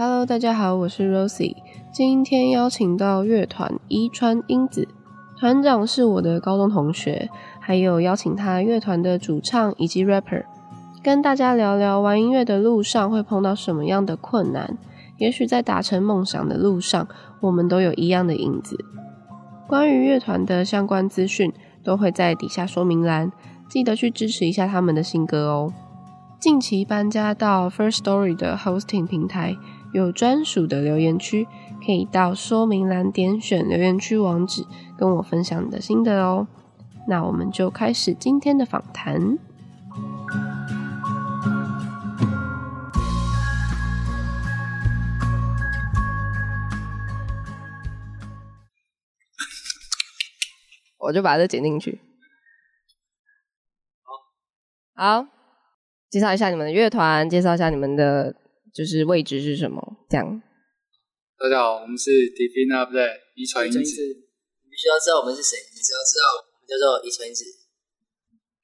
Hello，大家好，我是 Rosie。今天邀请到乐团伊川英子，团长是我的高中同学，还有邀请他乐团的主唱以及 rapper，跟大家聊聊玩音乐的路上会碰到什么样的困难。也许在达成梦想的路上，我们都有一样的影子。关于乐团的相关资讯，都会在底下说明栏，记得去支持一下他们的新歌哦。近期搬家到 First Story 的 Hosting 平台。有专属的留言区，可以到说明栏点选留言区网址，跟我分享你的心得哦。那我们就开始今天的访谈。我就把这剪进去。好，好，介绍一下你们的乐团，介绍一下你们的。就是位置是什么？这样。大家好，我们是 Define Up 的伊川英子。你必须要知道我们是谁，你只要知道我们叫做遗传因子。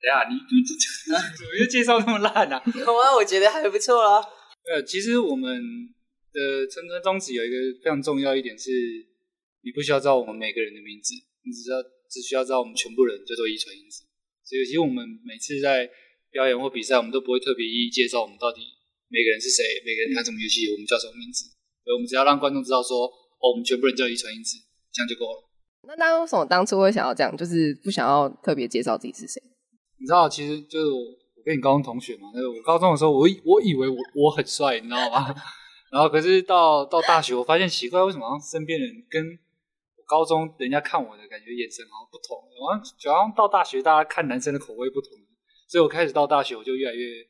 等下，你 怎么又介绍那么烂啊？有啊，我觉得还不错啦。呃，其实我们的成团宗旨有一个非常重要一点是，你不需要知道我们每个人的名字，你只要只需要知道我们全部人叫做遗传因子。所以，其实我们每次在表演或比赛，我们都不会特别一一介绍我们到底。每个人是谁？每个人看什么游戏？我们叫什么名字？所以我们只要让观众知道说，哦，我们全部人叫遗传因子，这样就够了。那那为什么当初会想要这样？就是不想要特别介绍自己是谁？你知道，其实就是我，跟你高中同学嘛。那个我高中的时候，我我以为我我很帅，你知道吗？然后可是到到大学，我发现奇怪，为什么好像身边人跟我高中人家看我的感觉眼神好像不同？好像就好像到大学，大家看男生的口味不同。所以我开始到大学，我就越来越。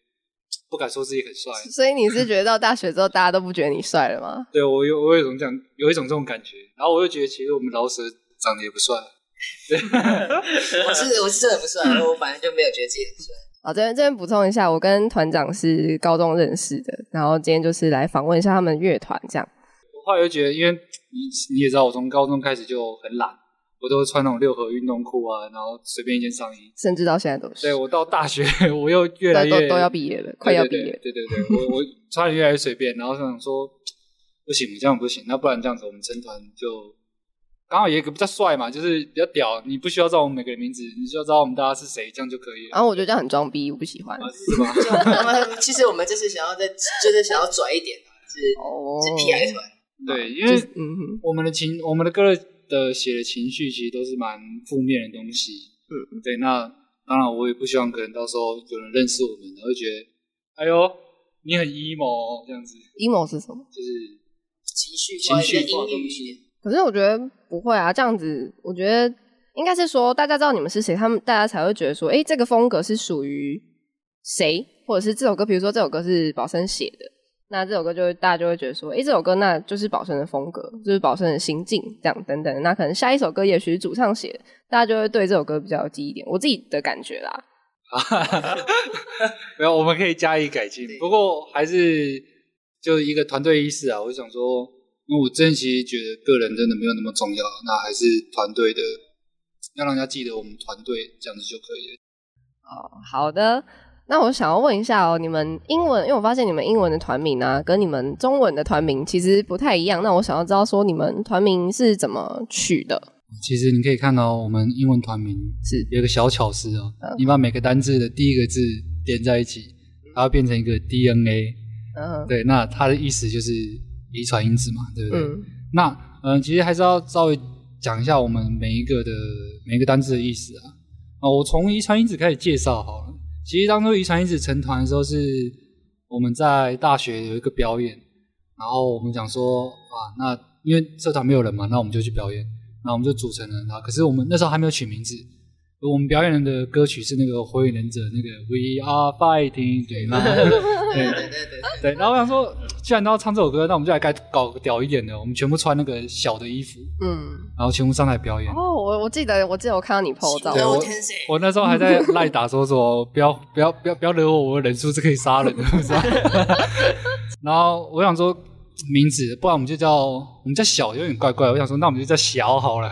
不敢说自己很帅，所以你是觉得到大学之后大家都不觉得你帅了吗？对，我有我有一种这样，有一种这种感觉，然后我又觉得其实我们老师长得也不帅，对，我是我是真的不帅，嗯、我反正就没有觉得自己很帅。好，这边这边补充一下，我跟团长是高中认识的，然后今天就是来访问一下他们乐团这样。我后来又觉得，因为你你也知道，我从高中开始就很懒。我都会穿那种六合运动裤啊，然后随便一件上衣，甚至到现在都是。对，我到大学，我又越来越都，都要毕业了，快要毕业。对对对，我我穿的越来越随便，然后想说不行，这样不行，那不然这样子，我们成团就刚好有一个比较帅嘛，就是比较屌，你不需要知道我们每个人名字，你需要知道我们大家是谁，这样就可以了。然后我觉得这样很装逼，我不喜欢。是吗？其实我们就是想要再就是想要拽一点是哦，是 P I 团。对，因为嗯，我们的情，我们的歌。的写的情绪其实都是蛮负面的东西，嗯，对，那当然我也不希望可能到时候有人认识我们，然后会觉得，哎呦，你很 emo 这样子。emo 是什么？就是情绪情绪化的东西。可是我觉得不会啊，这样子，我觉得应该是说大家知道你们是谁，他们大家才会觉得说，哎，这个风格是属于谁，或者是这首歌，比如说这首歌是宝生写的。那这首歌就会大家就会觉得说，诶，这首歌那就是宝生的风格，就是宝生的心境，这样等等。那可能下一首歌也许是主唱写，大家就会对这首歌比较有记忆点。我自己的感觉啦，没有，我们可以加以改进。不过还是就一个团队意识啊。我想说，因为我真其实觉得个人真的没有那么重要，那还是团队的，要让人家记得我们团队这样子就可以了。哦，好的。那我想要问一下哦，你们英文，因为我发现你们英文的团名啊，跟你们中文的团名其实不太一样。那我想要知道说，你们团名是怎么取的？其实你可以看到，我们英文团名是有一个小巧思哦。嗯、你把每个单字的第一个字连在一起，它会变成一个 DNA。嗯，对，那它的意思就是遗传因子嘛，对不对？嗯、那嗯、呃，其实还是要稍微讲一下我们每一个的每一个单字的意思啊。啊，我从遗传因子开始介绍好了。其实当初遗传因子成团的时候，是我们在大学有一个表演，然后我们讲说啊，那因为社团没有人嘛，那我们就去表演，然后我们就组成了。然后可是我们那时候还没有取名字，我们表演的歌曲是那个火影忍者那个 We Are Fighting，对 吗？对对对对。然后我想说，既然都要唱这首歌，那我们就来该搞个屌一点的，我们全部穿那个小的衣服，嗯，然后全部上台表演。哦，我我记得，我记得我看到你 po 照，对，我我那时候还在赖打说说，不要 不要不要不要惹我，我的忍术是可以杀人的，是吧？然后我想说名字，不然我们就叫我们叫小有点怪怪，我想说那我们就叫小好了。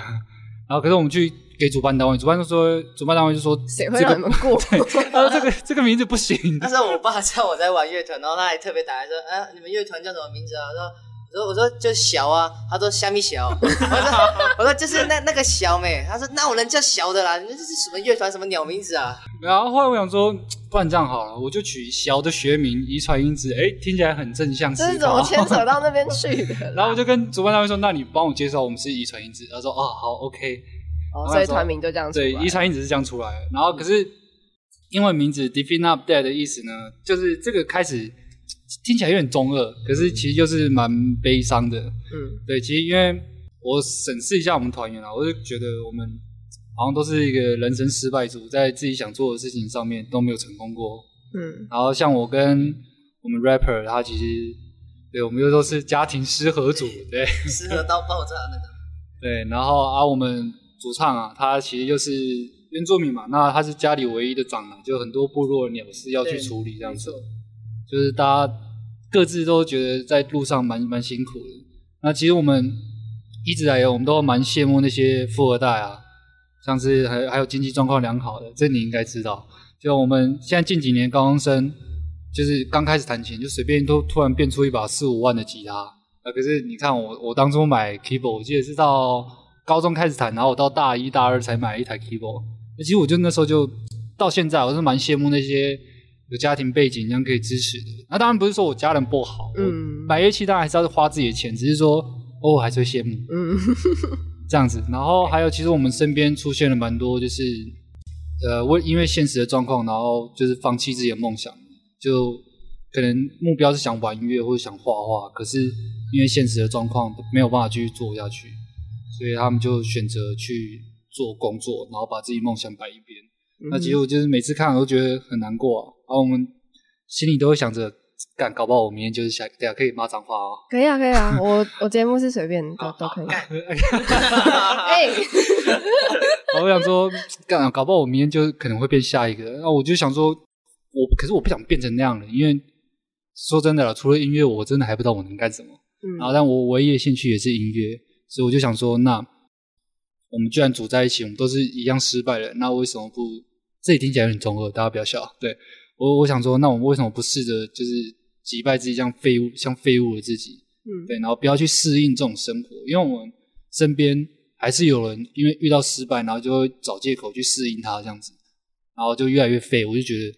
然后可是我们去。给主办单位，主办就说，主办单位就说，谁会让你们过？他说这个这个名字不行。那时候我爸知道我在玩乐团，然后他还特别打来说，啊，你们乐团叫什么名字啊？说。我说我说就小啊，他说虾米小，我说我说就是那那个小妹，他说那我能叫小的啦，你们这是什么乐团什么鸟名字啊？然后后来我想说，不然这样好了，我就取小的学名遗传因子，哎，听起来很正向。这是怎么牵扯到那边去的？然后我就跟主办单位说，那你帮我介绍我们是遗传因子。他说哦好 OK，哦，所以团名就这样出来。对，遗传因子是这样出来的。然后可是英文名字 Defeat Not Dead 的意思呢，就是这个开始。听起来有点中二，可是其实就是蛮悲伤的。嗯，对，其实因为我审视一下我们团员啊，我就觉得我们好像都是一个人生失败组，在自己想做的事情上面都没有成功过。嗯，然后像我跟我们 rapper，他其实对我们又都是家庭失和组，对，失和到爆炸那种。对，然后啊，我们主唱啊，他其实就是原住民嘛，那他是家里唯一的长男，就很多部落的鸟事要去处理这样子。就是大家各自都觉得在路上蛮蛮辛苦的。那其实我们一直以来，我们都蛮羡慕那些富二代啊，像是还还有经济状况良好的，这你应该知道。就我们现在近几年高中生，就是刚开始弹琴，就随便都突然变出一把四五万的吉他。啊，可是你看我，我当初买 keyboard，我记得是到高中开始弹，然后我到大一大二才买一台 keyboard。那其实我就那时候就到现在，我是蛮羡慕那些。有家庭背景，这样可以支持的。那当然不是说我家人不好，嗯，买乐器当然还是要花自己的钱，只是说偶尔还是会羡慕，嗯，这样子。然后还有，其实我们身边出现了蛮多，就是呃，为因为现实的状况，然后就是放弃自己的梦想，就可能目标是想玩音乐或者想画画，可是因为现实的状况没有办法继续做下去，所以他们就选择去做工作，然后把自己梦想摆一边。那其实我就是每次看我都觉得很难过，啊，然后我们心里都会想着，干，搞不好我明天就是下，对啊，可以骂脏话哦。可以啊，可以啊，我我节目是随便都都可以。哎，我想说，干，搞不好我明天就可能会变下一个。那我就想说，我可是我不想变成那样的，因为说真的了，除了音乐，我真的还不知道我能干什么。嗯。然后，但我唯一的兴趣也是音乐，所以我就想说，那我们居然组在一起，我们都是一样失败的，那为什么不？这里听起来很中二，大家不要笑。对，我，我想说，那我们为什么不试着就是击败自己像废物、像废物的自己？嗯，对，然后不要去适应这种生活，因为我们身边还是有人因为遇到失败，然后就会找借口去适应它这样子，然后就越来越废。我就觉得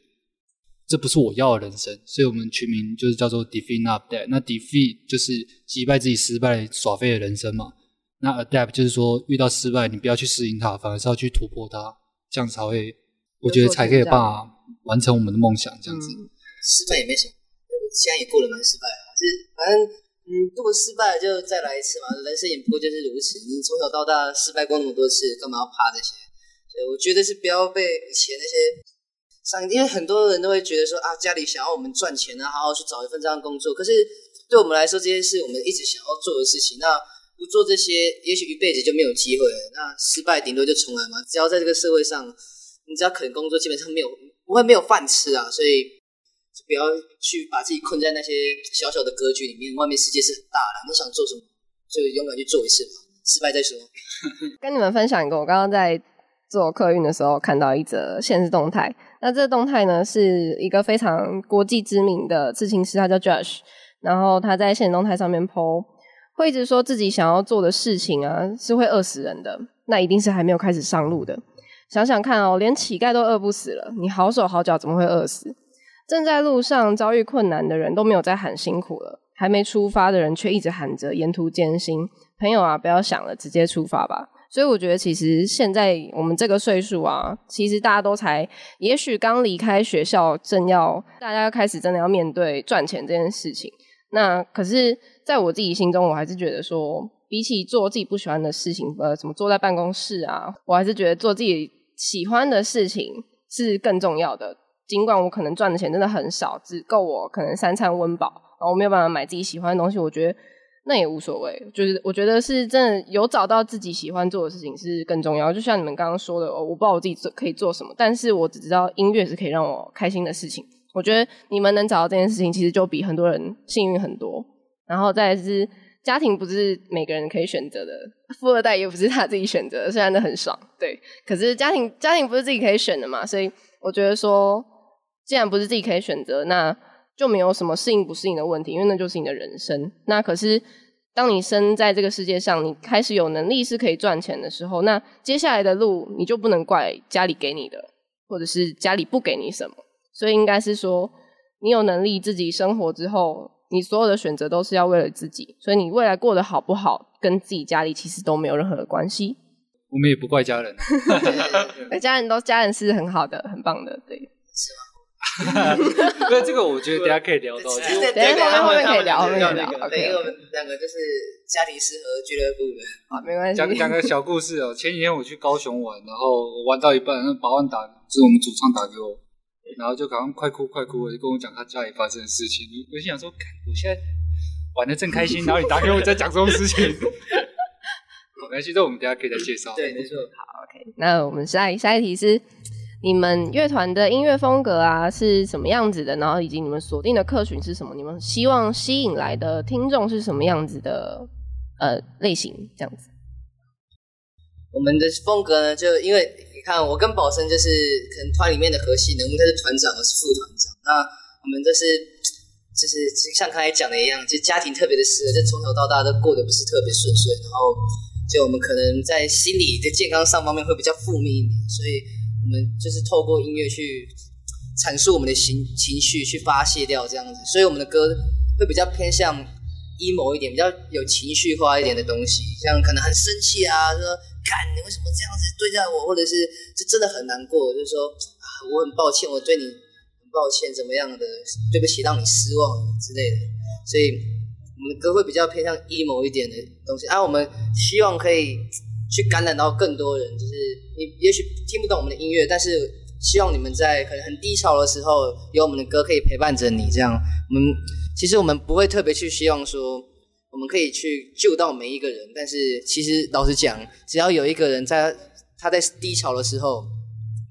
这不是我要的人生，所以我们取名就是叫做 Defeat Not Dead。那 Defeat 就是击败自己失败耍废的人生嘛。那 Adapt 就是说遇到失败，你不要去适应它，反而是要去突破它，这样才会。我觉得才可以办法完成我们的梦想，这样子。嗯、失败也没什么，现在也过得蛮失败啊。就是反正，嗯，如果失败了就再来一次嘛。人生也不过就是如此。你从小到大失败过那么多次，干嘛要怕这些？所以我觉得是不要被以前那些上，因为很多人都会觉得说啊，家里想要我们赚钱啊，好好去找一份这样的工作。可是对我们来说，这些是我们一直想要做的事情。那不做这些，也许一辈子就没有机会了。那失败顶多就重来嘛。只要在这个社会上。你只要肯工作，基本上没有不会没有饭吃啊，所以就不要去把自己困在那些小小的格局里面。外面世界是很大的，你想做什么就勇敢去做一次吧，失败再说。跟你们分享一个，我刚刚在做客运的时候看到一则限时动态。那这个动态呢，是一个非常国际知名的刺青师，他叫 Josh，然后他在现实动态上面 po，会一直说自己想要做的事情啊是会饿死人的，那一定是还没有开始上路的。想想看哦，连乞丐都饿不死了，你好手好脚怎么会饿死？正在路上遭遇困难的人都没有在喊辛苦了，还没出发的人却一直喊着沿途艰辛。朋友啊，不要想了，直接出发吧。所以我觉得，其实现在我们这个岁数啊，其实大家都才，也许刚离开学校，正要大家开始真的要面对赚钱这件事情。那可是，在我自己心中，我还是觉得说。比起做自己不喜欢的事情，呃，什么坐在办公室啊，我还是觉得做自己喜欢的事情是更重要的。尽管我可能赚的钱真的很少，只够我可能三餐温饱，然后我没有办法买自己喜欢的东西，我觉得那也无所谓。就是我觉得是真的有找到自己喜欢做的事情是更重要。就像你们刚刚说的，我不知道我自己做可以做什么，但是我只知道音乐是可以让我开心的事情。我觉得你们能找到这件事情，其实就比很多人幸运很多。然后再来是。家庭不是每个人可以选择的，富二代也不是他自己选择，虽然那很爽，对。可是家庭家庭不是自己可以选的嘛，所以我觉得说，既然不是自己可以选择，那就没有什么适应不适应的问题，因为那就是你的人生。那可是当你生在这个世界上，你开始有能力是可以赚钱的时候，那接下来的路你就不能怪家里给你的，或者是家里不给你什么。所以应该是说，你有能力自己生活之后。你所有的选择都是要为了自己，所以你未来过得好不好，跟自己家里其实都没有任何的关系。我们也不怪家人，家人都家人是很好的，很棒的，对。是吗？对，这个我觉得等下可以聊到，等下后面可以聊，后面可以聊。OK，因为我们两个就是家庭适合俱乐部的，好，没关系。讲讲个小故事哦，前几天我去高雄玩，然后玩到一半，那保安打，就是我们主唱打给我。然后就赶快快哭快哭，就跟我讲他家里发生的事情。我心想说，我现在玩的正开心，然后你打给我在讲这种事情。没关系，这我们等下可以再介绍。对，没错。好，OK。那我们下一下一题是，你们乐团的音乐风格啊是什么样子的？然后以及你们锁定的客群是什么？你们希望吸引来的听众是什么样子的？呃，类型这样子。我们的风格呢，就因为。看，我跟宝生就是可能团里面的核心人物，他是团长，我是副团长。那我们都是就是像刚才讲的一样，就家庭特别的适合，就从小到大都过得不是特别顺遂，然后就我们可能在心理的健康上方面会比较负面一点，所以我们就是透过音乐去阐述我们的情情绪，去发泄掉这样子。所以我们的歌会比较偏向 emo 一点，比较有情绪化一点的东西，像可能很生气啊，说。看你为什么这样子对待我，或者是就真的很难过，就是说啊，我很抱歉，我对你很抱歉，怎么样的，对不起，让你失望之类的。所以我们的歌会比较偏向 emo 一点的东西，啊，我们希望可以去感染到更多人，就是你也许听不懂我们的音乐，但是希望你们在可能很低潮的时候，有我们的歌可以陪伴着你。这样，我们其实我们不会特别去希望说。我们可以去救到每一个人，但是其实老实讲，只要有一个人在他在低潮的时候，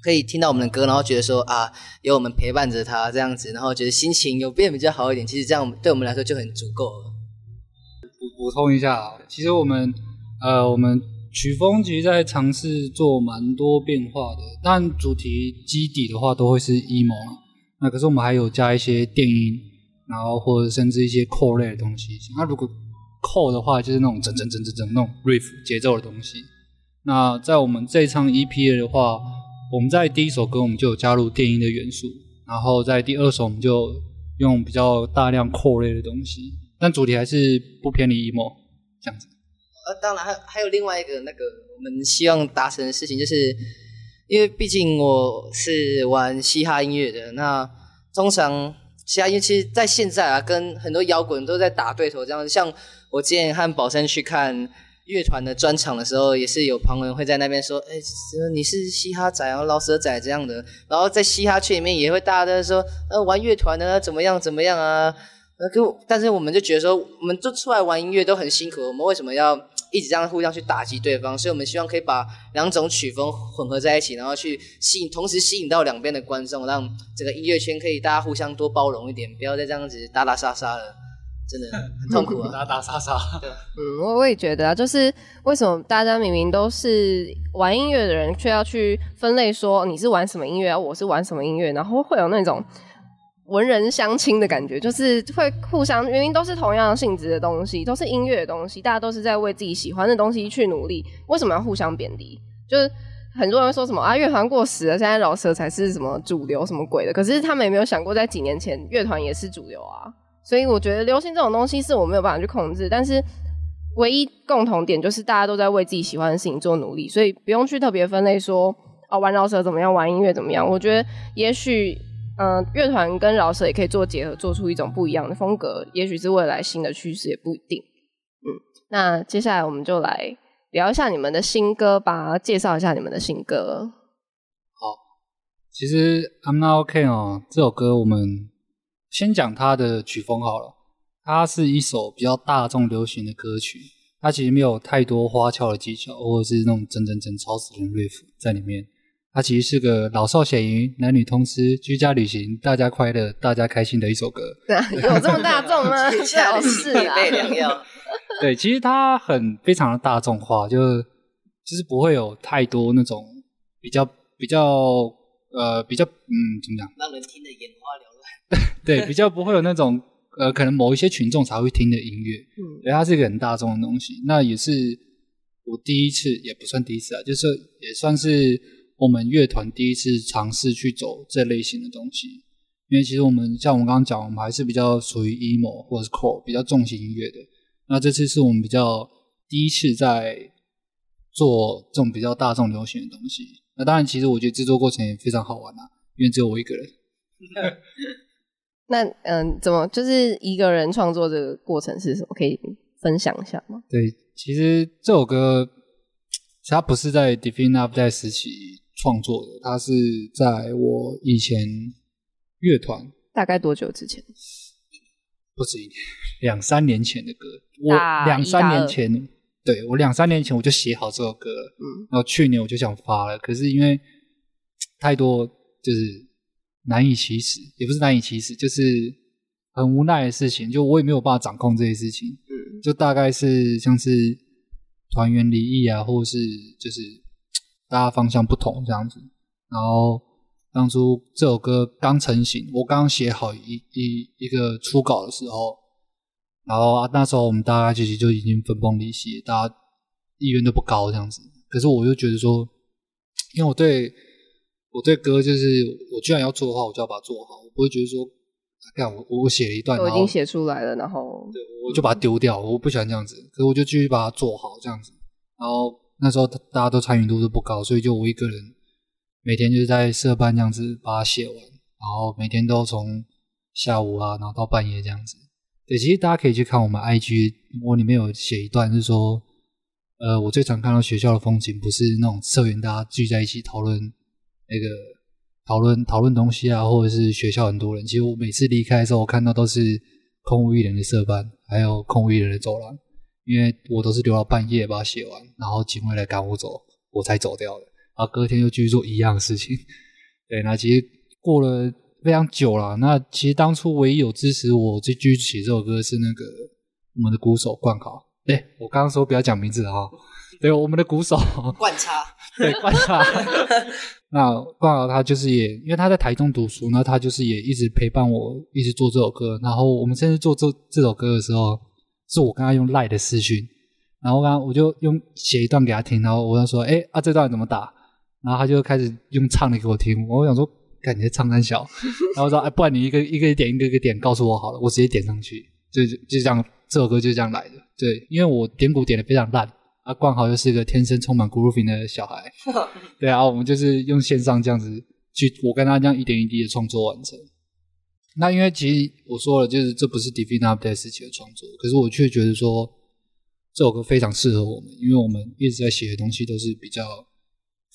可以听到我们的歌，然后觉得说啊，有我们陪伴着他这样子，然后觉得心情有变比较好一点，其实这样对我们来说就很足够了。补补充一下，其实我们呃，我们曲风其实在尝试做蛮多变化的，但主题基底的话都会是 emo，那可是我们还有加一些电音，然后或者甚至一些 core 类的东西，那如果扣的话就是那种整整整整整那种 riff 节奏的东西。那在我们这一张 EP 的话，我们在第一首歌我们就有加入电音的元素，然后在第二首我们就用比较大量扣类的东西，但主题还是不偏离 emo 这样子。呃，当然还还有另外一个那个我们希望达成的事情，就是因为毕竟我是玩嘻哈音乐的，那通常嘻哈音乐其实在现在啊，跟很多摇滚都在打对头，这样像。我之前和宝生去看乐团的专场的时候，也是有旁人会在那边说：“哎、欸，你是嘻哈仔啊，老舌仔这样的。”然后在嘻哈圈里面也会大家都说：“呃，玩乐团的怎么样怎么样啊？”呃，可但是我们就觉得说，我们就出来玩音乐都很辛苦，我们为什么要一直这样互相去打击对方？所以我们希望可以把两种曲风混合在一起，然后去吸引，同时吸引到两边的观众，让整个音乐圈可以大家互相多包容一点，不要再这样子打打杀杀了。真的 很痛苦啊，打打杀杀。嗯，我我也觉得啊，就是为什么大家明明都是玩音乐的人，却要去分类说你是玩什么音乐啊，我是玩什么音乐，然后会有那种文人相亲的感觉，就是会互相明明都是同样性质的东西，都是音乐的东西，大家都是在为自己喜欢的东西去努力，为什么要互相贬低？就是很多人会说什么啊，乐团过时了，现在饶舌才是什么主流什么鬼的，可是他们有没有想过，在几年前乐团也是主流啊。所以我觉得流行这种东西是我没有办法去控制，但是唯一共同点就是大家都在为自己喜欢的事情做努力，所以不用去特别分类说哦，玩饶舌怎么样，玩音乐怎么样。我觉得也许嗯，乐团跟饶舌也可以做结合，做出一种不一样的风格，也许是未来新的趋势也不一定。嗯，那接下来我们就来聊一下你们的新歌吧，介绍一下你们的新歌。好，其实 I'm Not OK 哦，这首歌我们。先讲它的曲风好了，它是一首比较大众流行的歌曲，它其实没有太多花俏的技巧，或者是那种整整整超死人 riff 在里面。它其实是个老少咸宜、男女通吃、居家旅行、大家快乐、大家开心的一首歌。对啊，有这么大众吗？最好是啊。对，其实它很非常的大众化，就就是不会有太多那种比较比较呃比较嗯怎么讲，让人听得眼花缭乱。对，比较不会有那种呃可能某一些群众才会听的音乐。嗯，对，它是一个很大众的东西。那也是我第一次，也不算第一次啊，就是也算是我们乐团第一次尝试去走这类型的东西。因为其实我们像我们刚刚讲，我们还是比较属于 emo 或者是 core 比较重型音乐的。那这次是我们比较第一次在做这种比较大众流行的东西。那当然，其实我觉得制作过程也非常好玩啊，因为只有我一个人。那嗯，怎么就是一个人创作这个过程是什么？可以分享一下吗？对，其实这首歌它不是在 Defin Up 在时期创作的，它是在我以前乐团大概多久之前？不止一年，两三年前的歌。我两三年前，对，我两三年前我就写好这首歌了，嗯，然后去年我就想发了，可是因为太多就是难以启齿，也不是难以启齿，就是很无奈的事情，就我也没有办法掌控这些事情，嗯，就大概是像是团员离异啊，或者是就是大家方向不同这样子，然后当初这首歌刚成型，我刚写好一一一个初稿的时候。然后啊，那时候我们大家其实就已经分崩离析，大家意愿都不高这样子。可是我又觉得说，因为我对我对歌就是，我居然要做的话，我就要把它做好。我不会觉得说，看我我写了一段，我已经写出来了，然后对，我就把它丢掉。我不喜欢这样子，可是我就继续把它做好这样子。然后那时候大家都参与度都不高，所以就我一个人每天就是在社办这样子把它写完，然后每天都从下午啊，然后到半夜这样子。对，其实大家可以去看我们 IG，我里面有写一段，是说，呃，我最常看到学校的风景，不是那种社员大家聚在一起讨论那个讨论讨论东西啊，或者是学校很多人。其实我每次离开的时候，我看到都是空无一人的社办，还有空无一人的走廊，因为我都是留到半夜把它写完，然后警卫来赶我走，我才走掉的。然后隔天又继续做一样的事情。对，那其实过了。非常久了，那其实当初唯一有支持我继续写这首歌是那个我们的鼓手冠豪。对，我刚刚说不要讲名字哈，对，我们的鼓手冠差，对冠差。那冠豪他就是也，因为他在台中读书，那他就是也一直陪伴我，一直做这首歌。然后我们甚至做这这首歌的时候，是我跟他用赖的视讯，然后刚刚我就用写一段给他听，然后我就说，哎啊这段怎么打？然后他就开始用唱的给我听，我想说。感觉唱三小，然后说哎，不然你一个一个点一个一个点告诉我好了，我直接点上去，就就这样，这首歌就这样来的。对，因为我点鼓点的非常烂，啊，冠豪又是一个天生充满 grooving 的小孩，对啊，我们就是用线上这样子去，我跟他这样一点一滴的创作完成。那因为其实我说了，就是这不是 Defin Up 时期的创作，可是我却觉得说这首歌非常适合我们，因为我们一直在写的东西都是比较。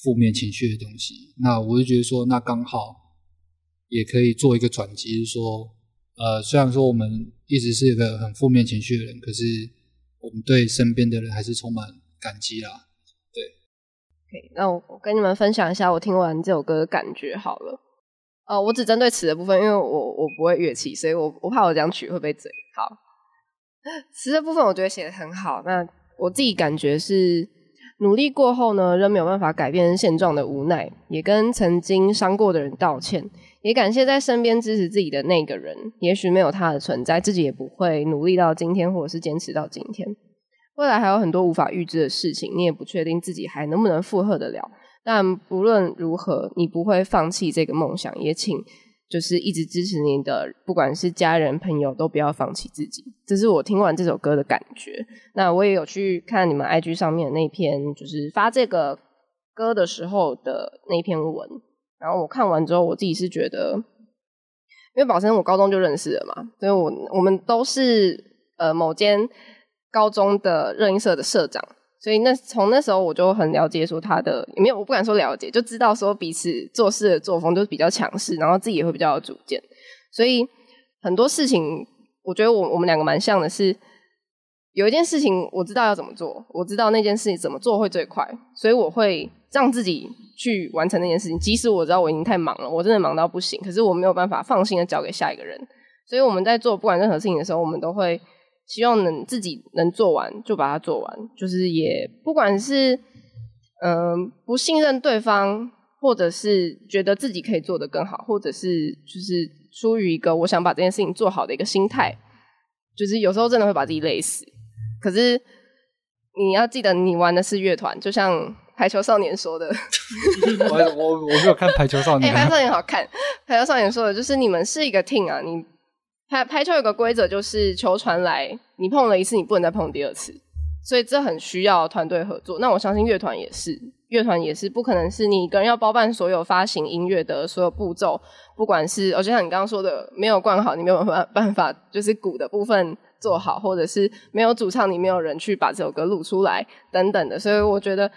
负面情绪的东西，那我就觉得说，那刚好也可以做一个转机，就是说，呃，虽然说我们一直是一个很负面情绪的人，可是我们对身边的人还是充满感激啦。对，OK，那我我跟你们分享一下我听完这首歌的感觉好了。呃，我只针对词的部分，因为我我不会乐器，所以我我怕我这样曲会被嘴。好，词的部分我觉得写得很好。那我自己感觉是。努力过后呢，仍没有办法改变现状的无奈，也跟曾经伤过的人道歉，也感谢在身边支持自己的那个人。也许没有他的存在，自己也不会努力到今天，或者是坚持到今天。未来还有很多无法预知的事情，你也不确定自己还能不能负荷得了。但不论如何，你不会放弃这个梦想，也请。就是一直支持你的，不管是家人朋友，都不要放弃自己。这是我听完这首歌的感觉。那我也有去看你们 IG 上面那篇，就是发这个歌的时候的那篇文。然后我看完之后，我自己是觉得，因为宝生我高中就认识了嘛，所以我我们都是呃某间高中的热音社的社长。所以那从那时候我就很了解说他的，也没有，我不敢说了解，就知道说彼此做事的作风就是比较强势，然后自己也会比较有主见。所以很多事情，我觉得我我们两个蛮像的是，有一件事情我知道要怎么做，我知道那件事情怎么做会最快，所以我会让自己去完成那件事情，即使我知道我已经太忙了，我真的忙到不行，可是我没有办法放心的交给下一个人。所以我们在做不管任何事情的时候，我们都会。希望能自己能做完就把它做完，就是也不管是嗯、不信任对方，或者是觉得自己可以做得更好，或者是就是出于一个我想把这件事情做好的一个心态，就是有时候真的会把自己累死。可是你要记得，你玩的是乐团，就像排球少年说的。我我我没有看排球少年。哎、欸，排球少年好看。排球少年说的就是你们是一个 team 啊，你排排球有个规则就是球传来，你碰了一次，你不能再碰第二次，所以这很需要团队合作。那我相信乐团也是，乐团也是不可能是你一个人要包办所有发行音乐的所有步骤，不管是，而且像你刚刚说的，没有灌好，你没有办办法，就是鼓的部分。做好，或者是没有主唱，你没有人去把这首歌录出来，等等的。所以我觉得，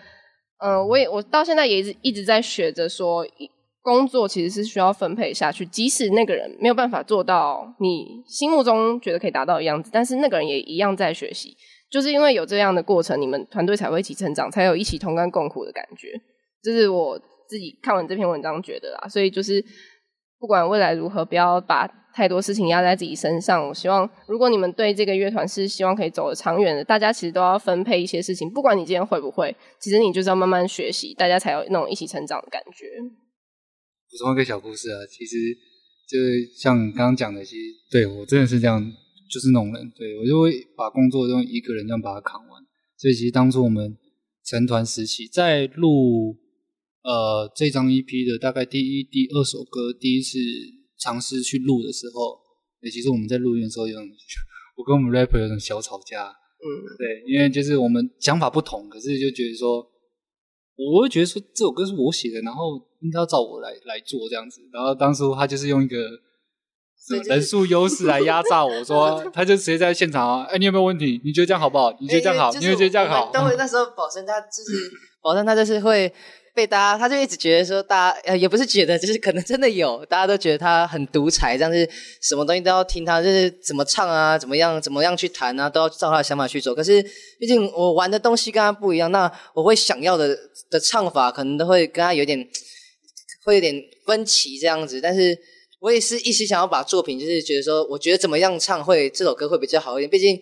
嗯、我也我到现在也一直一直在学着说，工作其实是需要分配下去。即使那个人没有办法做到你心目中觉得可以达到的样子，但是那个人也一样在学习。就是因为有这样的过程，你们团队才会一起成长，才有一起同甘共苦的感觉。这是我自己看完这篇文章觉得啦。所以就是不管未来如何，不要把。太多事情压在自己身上，我希望如果你们对这个乐团是希望可以走得长远的，大家其实都要分配一些事情，不管你今天会不会，其实你就是要慢慢学习，大家才有那种一起成长的感觉。补充一个小故事啊，其实就是像刚刚讲的，其实对我真的是这样，就是那种人，对我就会把工作用一个人这样把它扛完。所以其实当初我们成团时期在录呃这张 EP 的大概第一、第二首歌，第一次。尝试去录的时候，欸，其实我们在录音的时候有种，我跟我们 rapper 有种小吵架，嗯，对，因为就是我们想法不同，可是就觉得说，我会觉得说这首歌是我写的，然后应该要照我来来做这样子，然后当初他就是用一个人数优势来压榨我说，他就直接在现场啊，哎，你有没有问题？你觉得这样好不好？你觉得这样好？你觉得这样好？等会那时候保证他就是 保证他就是会。被大家，他就一直觉得说，大家呃也不是觉得，就是可能真的有，大家都觉得他很独裁，这样子什么东西都要听他，就是怎么唱啊，怎么样，怎么样去弹啊，都要照他的想法去做。可是毕竟我玩的东西跟他不一样，那我会想要的的唱法，可能都会跟他有点会有点分歧这样子。但是我也是一直想要把作品，就是觉得说，我觉得怎么样唱会这首歌会比较好一点，毕竟。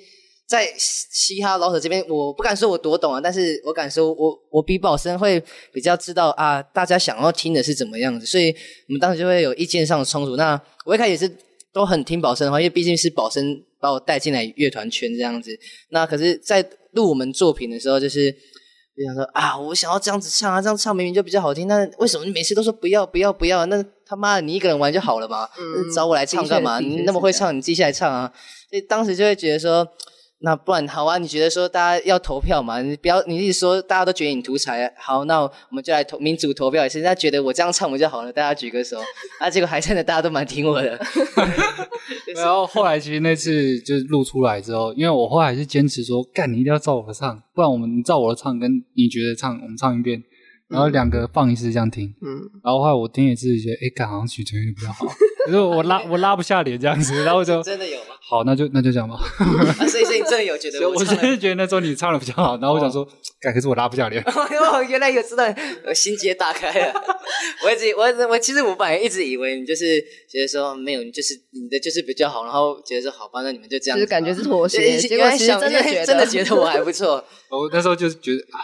在嘻哈老手这边，我不敢说我多懂啊，但是我敢说我我比宝生会比较知道啊，大家想要听的是怎么样子，所以我们当时就会有意见上的冲突。那我一开始也是都很听宝生的话，因为毕竟是宝生把我带进来乐团圈这样子。那可是，在录我们作品的时候，就是就想说啊，我想要这样子唱啊，这样唱明明就比较好听，那为什么你每次都说不要不要不要？那他妈的，你一个人玩就好了嘛，嗯、找我来唱干嘛？你那么会唱，你自己下来唱啊。所以当时就会觉得说。那不然好啊？你觉得说大家要投票嘛？你不要，你一直说大家都觉得你独裁，好，那我们就来投民主投票也是。人家觉得我这样唱不就好了？大家举个手。啊，结果还真的大家都蛮听我的。然后后来其实那次就是录出来之后，因为我后来是坚持说，干你一定要照我的唱，不然我们照我的唱，跟你觉得唱，我们唱一遍，然后两个放一次这样听。嗯。然后后来我听也是觉得，哎，感好像许诠有点比较好。可是我拉我拉不下脸这样子，然后就 真的有吗？好，那就那就这样吧。啊，所以所以你真的有觉得 我？我真的觉得那时候你唱的比较好，然后我想说，哎，可是我拉不下脸。哦，原来有知道，我心结打开了。我一直我我其实我本来一直以为你就是觉得说没有，你就是你的就是比较好，然后觉得说好吧，那你们就这样。就是感觉是妥协，结果其实真的觉得真的觉得我还不错。我那时候就是觉得啊，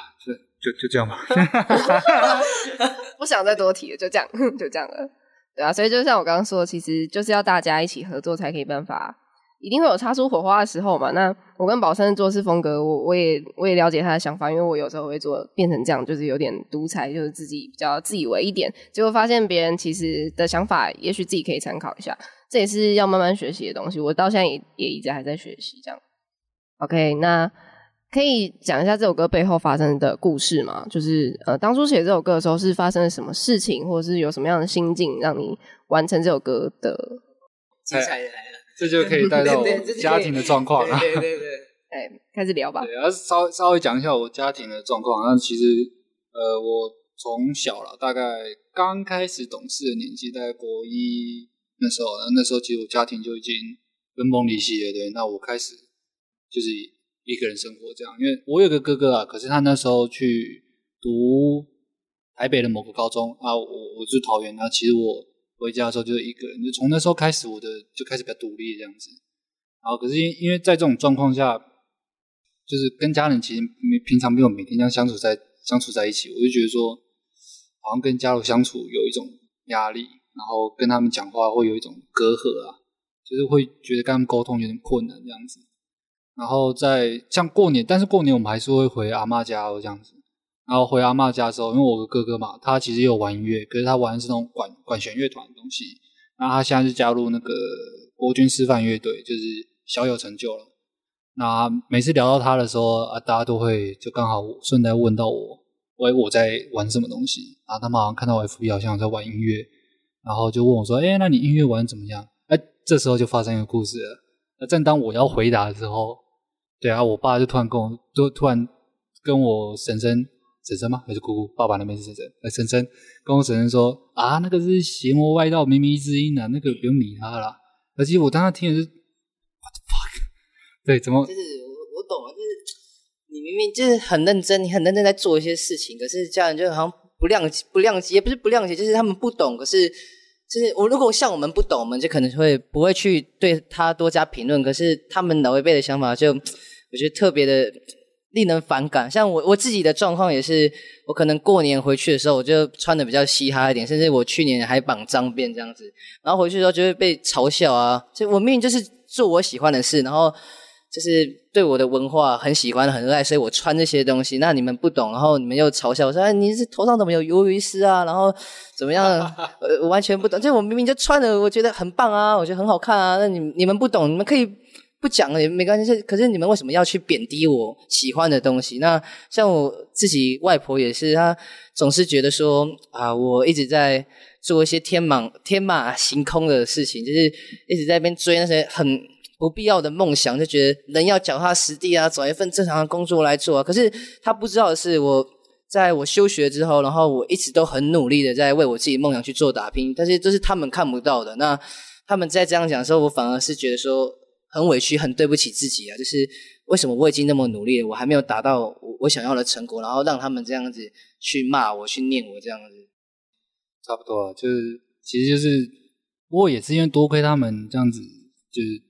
就就这样吧。不想再多提了，就这样，就这样了。对啊，所以就像我刚刚说，其实就是要大家一起合作才可以办法，一定会有擦出火花的时候嘛。那我跟宝生的做事风格，我我也我也了解他的想法，因为我有时候会做变成这样，就是有点独裁，就是自己比较自以为一点，结果发现别人其实的想法，也许自己可以参考一下，这也是要慢慢学习的东西。我到现在也也一直还在学习这样。OK，那。可以讲一下这首歌背后发生的故事吗？就是呃，当初写这首歌的时候是发生了什么事情，或者是有什么样的心境让你完成这首歌的？精彩来了，这就可以带到 我家庭的状况了。对对对，对，哎，开始聊吧。对，要稍稍微讲一下我家庭的状况。那其实呃，我从小了，大概刚开始懂事的年纪，大概国一那时候，那时候其实我家庭就已经分崩离析了。对，那我开始就是。一个人生活这样，因为我有个哥哥啊，可是他那时候去读台北的某个高中啊，我我住桃园，那其实我回家的时候就是一个人，就从那时候开始，我的就开始比较独立这样子。然后可是因因为在这种状况下，就是跟家人其实没平常没有每天这样相处在相处在一起，我就觉得说，好像跟家人相处有一种压力，然后跟他们讲话会有一种隔阂啊，就是会觉得跟他们沟通有点困难这样子。然后在像过年，但是过年我们还是会回阿嬷家哦这样子。然后回阿嬷家的时候，因为我的哥哥嘛，他其实也有玩音乐，可是他玩的是那种管管弦乐团的东西。然后他现在是加入那个国军师范乐队，就是小有成就了。那每次聊到他的时候啊，大家都会就刚好顺带问到我，喂，我在玩什么东西？然后他们好像看到我 FB 好像在玩音乐，然后就问我说：“哎，那你音乐玩怎么样？”哎，这时候就发生一个故事了。那正当我要回答的时候，对啊，我爸就突然跟我，就突然跟我婶婶。婶婶吗？还是姑姑？爸爸那边是婶婶。哎，婶婶跟我婶婶说啊，那个是邪魔外道、靡靡之音啊，那个不用理他啦。而且我当时听的是 What fuck？对，怎么？就是我我懂了，就是你明明就是很认真，你很认真在做一些事情，可是家人就好像不谅解，不谅解，也不是不谅解，就是他们不懂。可是就是我如果像我们不懂，我们就可能会不会去对他多加评论。可是他们老一辈的想法，就我觉得特别的。令人反感，像我我自己的状况也是，我可能过年回去的时候，我就穿的比较嘻哈一点，甚至我去年还绑脏辫这样子，然后回去的时候就会被嘲笑啊。所以我明明就是做我喜欢的事，然后就是对我的文化很喜欢很热爱，所以我穿这些东西。那你们不懂，然后你们又嘲笑我说：“哎，你是头上怎么有鱿鱼丝啊？”然后怎么样？我完全不懂。就我明明就穿的，我觉得很棒啊，我觉得很好看啊。那你你们不懂，你们可以。不讲了也没关系，可是你们为什么要去贬低我喜欢的东西？那像我自己外婆也是，她总是觉得说啊，我一直在做一些天马天马行空的事情，就是一直在那边追那些很不必要的梦想，就觉得人要脚踏实地啊，找一份正常的工作来做啊。可是她不知道的是，我在我休学之后，然后我一直都很努力的在为我自己梦想去做打拼，但是这是他们看不到的。那他们在这样讲的时候，我反而是觉得说。很委屈，很对不起自己啊！就是为什么我已经那么努力了，我还没有达到我我想要的成果，然后让他们这样子去骂我，去念我这样子，差不多啊，就是其实就是，不过也是因为多亏他们这样子，就是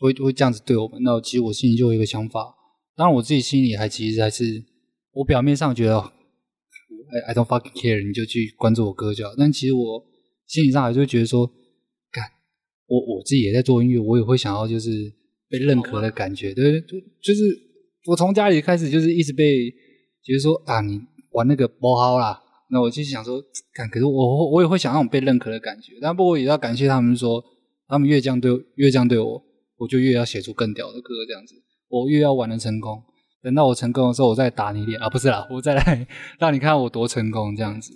会会这样子对我们。那其实我心里就有一个想法，当然我自己心里还其实还是，我表面上觉得，I I don't fucking care，你就去关注我哥就好，但其实我心理上还是会觉得说。我我自己也在做音乐，我也会想要就是被认可的感觉，对，就就是我从家里开始就是一直被就是说啊，你玩那个不好啦，那我就想说，看，可是我我也会想要那种被认可的感觉，但不过也要感谢他们说，他们越这样对越这样对我，我就越要写出更屌的歌这样子，我越要玩的成功，等到我成功的时候，我再打你脸啊，不是啦，我再来 让你看我多成功这样子。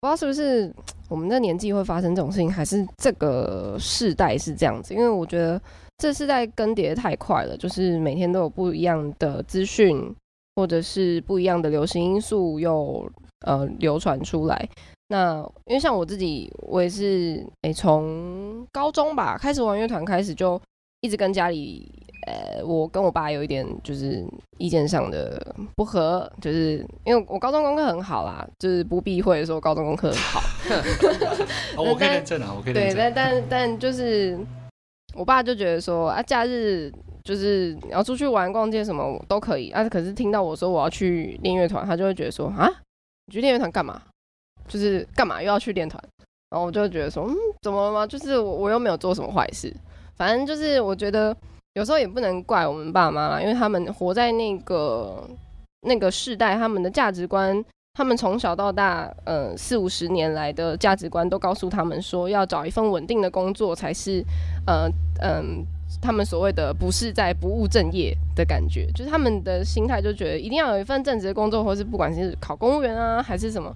不知道是不是 我们的年纪会发生这种事情，还是这个世代是这样子？因为我觉得这世代更迭太快了，就是每天都有不一样的资讯，或者是不一样的流行因素又呃流传出来。那因为像我自己，我也是诶，从高中吧开始玩乐团，开始就一直跟家里。呃，我跟我爸有一点就是意见上的不合，就是因为我高中功课很好啦，就是不避讳说高中功课很好。我可以认证啊，我可以认证。对，但但但就是我爸就觉得说啊，假日就是你要出去玩、逛街什么都可以啊。可是听到我说我要去练乐团，他就会觉得说啊，你去练乐团干嘛？就是干嘛又要去练团？然后我就觉得说，嗯，怎么了吗？就是我我又没有做什么坏事，反正就是我觉得。有时候也不能怪我们爸妈，因为他们活在那个那个世代，他们的价值观，他们从小到大，呃，四五十年来的价值观都告诉他们说，要找一份稳定的工作才是，呃，嗯、他们所谓的不是在不务正业的感觉，就是他们的心态就觉得一定要有一份正职的工作，或是不管是考公务员啊，还是什么，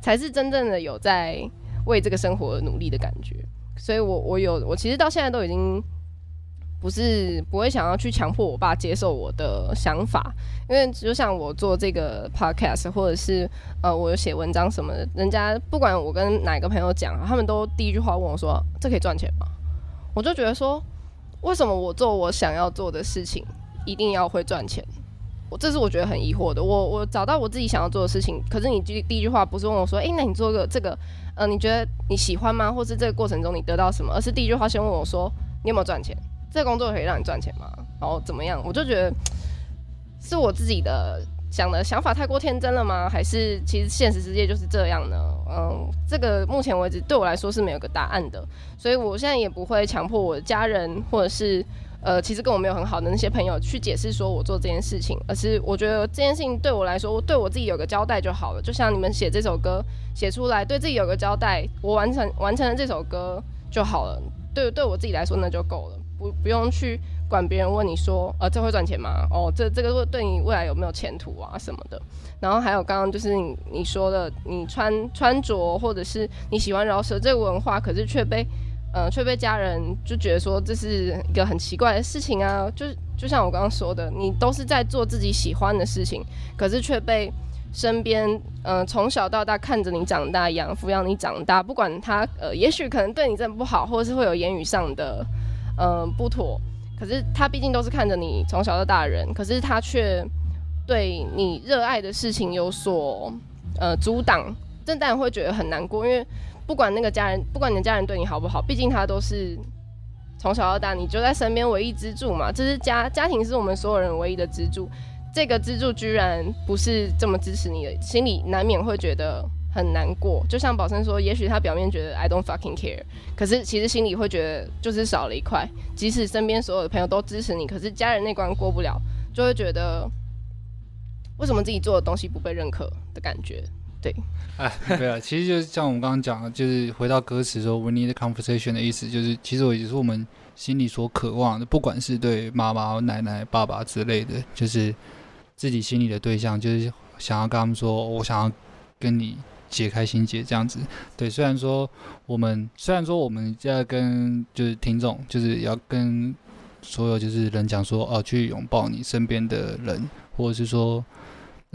才是真正的有在为这个生活努力的感觉。所以我我有我其实到现在都已经。不是不会想要去强迫我爸接受我的想法，因为就像我做这个 podcast，或者是呃，我写文章什么的，人家不管我跟哪个朋友讲，他们都第一句话问我说：“这可以赚钱吗？”我就觉得说，为什么我做我想要做的事情一定要会赚钱？我这是我觉得很疑惑的。我我找到我自己想要做的事情，可是你第第一句话不是问我说：“诶，那你做个这个，呃，你觉得你喜欢吗？或是这个过程中你得到什么？”而是第一句话先问我说：“你有没有赚钱？”这工作可以让你赚钱吗？然后怎么样？我就觉得是我自己的想的想法太过天真了吗？还是其实现实世界就是这样呢？嗯，这个目前为止对我来说是没有个答案的，所以我现在也不会强迫我的家人或者是。呃，其实跟我没有很好的那些朋友去解释说我做这件事情，而是我觉得这件事情对我来说，我对我自己有个交代就好了。就像你们写这首歌写出来，对自己有个交代，我完成完成了这首歌就好了。对，对我自己来说那就够了，不不用去管别人问你说，呃，这会赚钱吗？哦，这这个会对你未来有没有前途啊什么的。然后还有刚刚就是你你说的，你穿穿着或者是你喜欢饶舌这个文化，可是却被。呃，却被家人就觉得说这是一个很奇怪的事情啊，就就像我刚刚说的，你都是在做自己喜欢的事情，可是却被身边呃从小到大看着你长大，养抚养你长大，不管他呃也许可能对你真的不好，或者是会有言语上的嗯不妥，可是他毕竟都是看着你从小到大的人，可是他却对你热爱的事情有所呃阻挡，这当然会觉得很难过，因为。不管那个家人，不管你的家人对你好不好，毕竟他都是从小到大你就在身边唯一支柱嘛。这是家家庭是我们所有人唯一的支柱，这个支柱居然不是这么支持你的，心里难免会觉得很难过。就像宝生说，也许他表面觉得 I don't fucking care，可是其实心里会觉得就是少了一块。即使身边所有的朋友都支持你，可是家人那关过不了，就会觉得为什么自己做的东西不被认可的感觉。对，哎，对啊，其实就是像我们刚刚讲的，就是回到歌词说 “We need conversation” 的意思，就是其实我也是我们心里所渴望的，不管是对妈妈、奶奶、爸爸之类的，就是自己心里的对象，就是想要跟他们说，我想要跟你解开心结这样子。对，虽然说我们虽然说我们要跟就是听众，就是要跟所有就是人讲说，哦，去拥抱你身边的人，或者是说。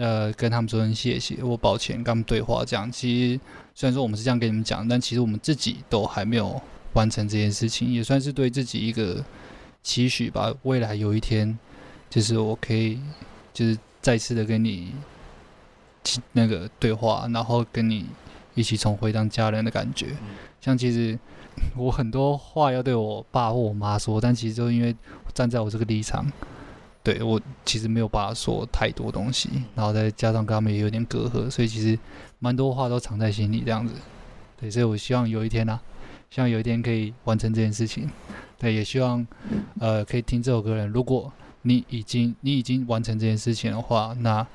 呃，跟他们说声谢谢，我抱歉，跟他们对话这样。其实虽然说我们是这样跟你们讲，但其实我们自己都还没有完成这件事情，也算是对自己一个期许吧。未来有一天，就是我可以，就是再次的跟你那个对话，然后跟你一起重回当家人的感觉。像其实 我很多话要对我爸或我妈说，但其实就因为站在我这个立场。对，我其实没有办法说太多东西，然后再加上跟他们也有点隔阂，所以其实蛮多话都藏在心里这样子。对，所以我希望有一天啊，希望有一天可以完成这件事情。对，也希望呃可以听这首歌的人，如果你已经你已经完成这件事情的话，那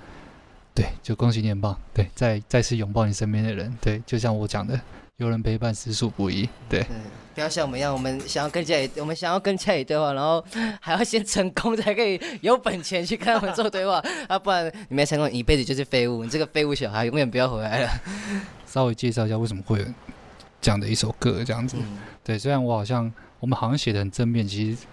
对，就恭喜你很棒。对，再再次拥抱你身边的人。对，就像我讲的，有人陪伴，实属不易。对。不要像我们一样，我们想要跟家里，我们想要跟家里对话，然后 还要先成功才可以有本钱去跟他们做对话啊！不然你没成功，你一辈子就是废物，你这个废物小孩永远不要回来了。稍微介绍一下为什么会有这样的一首歌，这样子。嗯、对，虽然我好像我们好像写的很正面，其实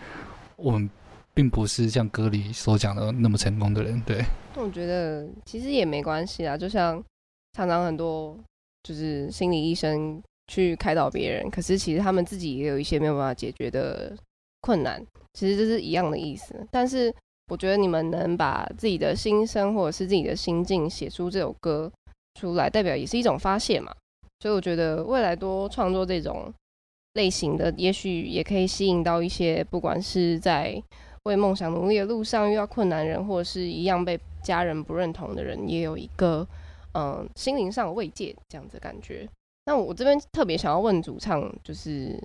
我们并不是像歌里所讲的那么成功的人。对，我觉得其实也没关系啊，就像常常很多就是心理医生。去开导别人，可是其实他们自己也有一些没有办法解决的困难，其实这是一样的意思。但是我觉得你们能把自己的心声或者是自己的心境写出这首歌出来，代表也是一种发泄嘛。所以我觉得未来多创作这种类型的，也许也可以吸引到一些不管是在为梦想努力的路上遇到困难人，或者是一样被家人不认同的人，也有一个嗯心灵上的慰藉这样子的感觉。那我这边特别想要问主唱，就是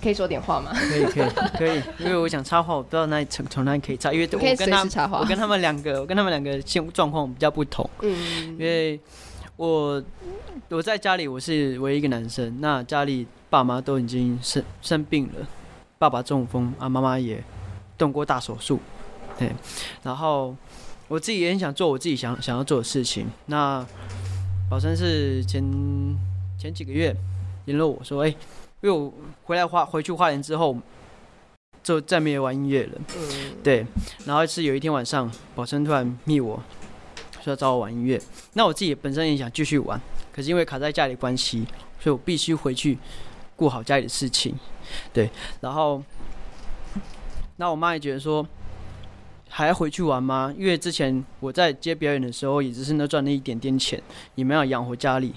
可以说点话吗？可以，可以，可以。因为我想插话，我不知道哪里从从哪里可以插，因为我跟他们，我跟他们两个，我跟他们两个现状况比较不同。嗯。因为我我在家里我是唯一一个男生，那家里爸妈都已经生生病了，爸爸中风啊，妈妈也动过大手术，对。然后我自己也很想做我自己想想要做的事情，那。宝生是前前几个月联络我说，哎、欸，因为我回来花回去花莲之后，就再没有玩音乐了。嗯。对，然后是有一天晚上，宝生突然密我，说要找我玩音乐。那我自己本身也想继续玩，可是因为卡在家里关系，所以我必须回去顾好家里的事情。对，然后，那我妈也觉得说，还要回去玩吗？因为之前我在接表演的时候，也只是能赚那一点点钱，也没有养活家里。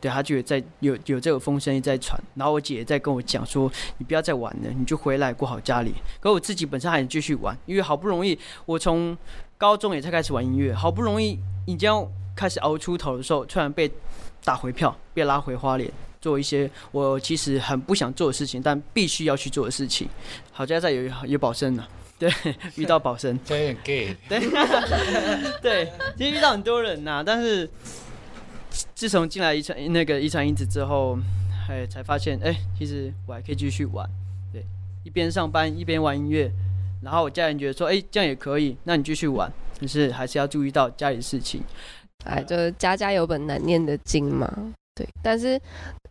对，她就有在有有这个风声在传，然后我姐也在跟我讲说，你不要再玩了，你就回来过好家里。可我自己本身还想继续玩，因为好不容易我从高中也才开始玩音乐，好不容易已经要开始熬出头的时候，突然被打回票，被拉回花莲做一些我其实很不想做的事情，但必须要去做的事情。好在在有有保生呢，对，遇到保生，有点 gay，对，对，其实遇到很多人呐，但是。自从进来遗传那个遗传因子之后，哎，才发现哎，其实我还可以继续玩，对，一边上班一边玩音乐，然后我家人觉得说，哎，这样也可以，那你继续玩，可是还是要注意到家里的事情，哎，就是家家有本难念的经嘛，对。但是，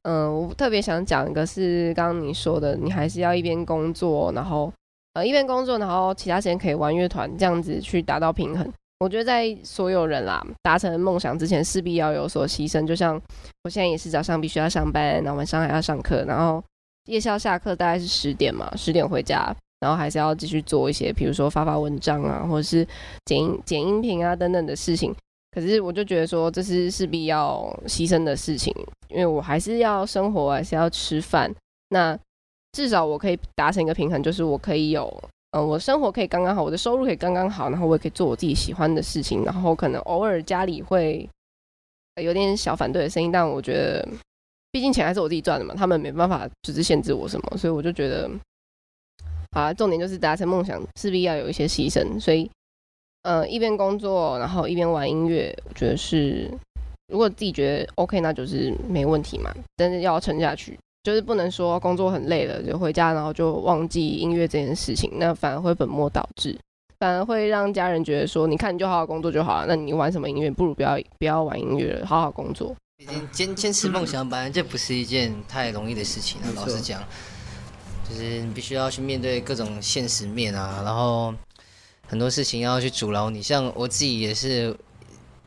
嗯、我特别想讲一个，是刚刚你说的，你还是要一边工作，然后呃一边工作，然后其他时间可以玩乐团，这样子去达到平衡。我觉得在所有人啦达成梦想之前，势必要有所牺牲。就像我现在也是早上必须要上班，然后晚上还要上课，然后夜校下课大概是十点嘛，十点回家，然后还是要继续做一些，比如说发发文章啊，或者是剪剪音频啊等等的事情。可是我就觉得说，这是势必要牺牲的事情，因为我还是要生活，还是要吃饭。那至少我可以达成一个平衡，就是我可以有。嗯，我生活可以刚刚好，我的收入可以刚刚好，然后我也可以做我自己喜欢的事情，然后可能偶尔家里会有点小反对的声音，但我觉得，毕竟钱还是我自己赚的嘛，他们没办法就是限制我什么，所以我就觉得，啊，重点就是达成梦想势必要有一些牺牲，所以，呃，一边工作，然后一边玩音乐，我觉得是，如果自己觉得 OK，那就是没问题嘛，但是要撑下去。就是不能说工作很累了就回家，然后就忘记音乐这件事情，那反而会本末倒置，反而会让家人觉得说，你看你就好好工作就好了，那你玩什么音乐，不如不要不要玩音乐了，好好工作。坚坚持梦想本来就不是一件太容易的事情，老实讲，就是你必须要去面对各种现实面啊，然后很多事情要去阻挠你。像我自己也是，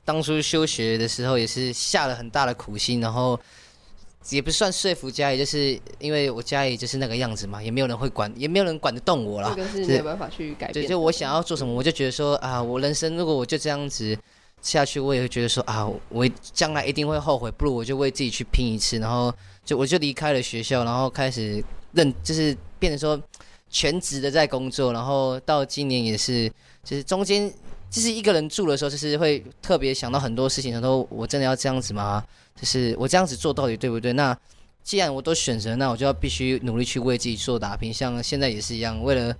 当初休学的时候也是下了很大的苦心，然后。也不算说服家里，就是因为我家里就是那个样子嘛，也没有人会管，也没有人管得动我啦。这个是没有办法去改变。对，就我想要做什么，我就觉得说啊，我人生如果我就这样子下去，我也会觉得说啊，我将来一定会后悔，不如我就为自己去拼一次，然后就我就离开了学校，然后开始认，就是变成说全职的在工作，然后到今年也是，就是中间就是一个人住的时候，就是会特别想到很多事情，然后我真的要这样子吗？就是我这样子做到底对不对？那既然我都选择，那我就要必须努力去为自己做打拼。像现在也是一样，为了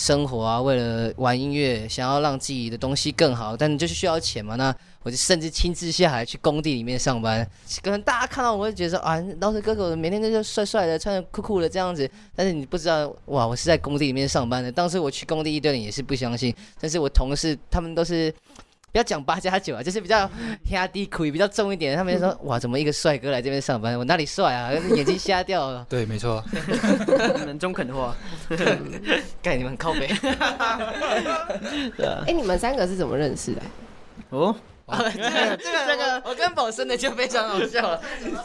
生活啊，为了玩音乐，想要让自己的东西更好，但就是需要钱嘛。那我就甚至亲自下海去工地里面上班。可能大家看到我会觉得啊，老师哥哥每天都是帅帅的，穿的酷酷的这样子。但是你不知道哇，我是在工地里面上班的。当时我去工地，一堆人也是不相信。但是我同事他们都是。不要讲八加九啊，就是比较压低苦比较重一点。他们就说：“哇，怎么一个帅哥来这边上班？我哪里帅啊？眼睛瞎掉了。”对，没错。你们中肯的话，盖你们很靠北。对啊。哎，你们三个是怎么认识的？哦，这个这个，我跟宝生的就非常好笑了。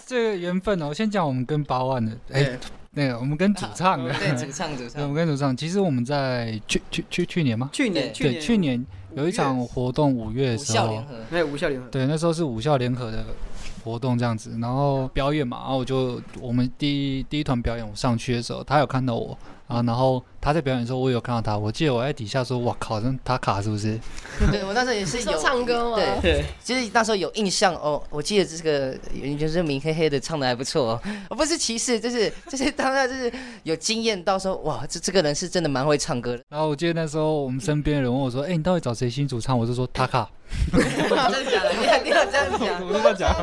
这个缘分哦，我先讲我们跟八万的。哎，那个我们跟主唱的。对，主唱主唱。我们跟主唱，其实我们在去去去去年吗？去年，对，去年。有一场活动，五月的时候，对，五校联合，对，那时候是五校联合的活动这样子，然后表演嘛，然后我就我们第一第一团表演，我上去的时候，他有看到我。啊，然后他在表演的时候，我有看到他。我记得我在底下说：“哇靠，真他卡是不是？” 对，我那时候也是有唱歌嘛？对对，其实那时候有印象哦。我记得这个，就是明黑黑的，唱的还不错哦。我 不是歧视，就是就是当下就是有经验到说：“哇，这这个人是真的蛮会唱歌的。”然后我记得那时候我们身边的人问我说：“哎，你到底找谁新主唱？”我就说：“他卡。”真的假的？你你有这样讲？怎么这么讲？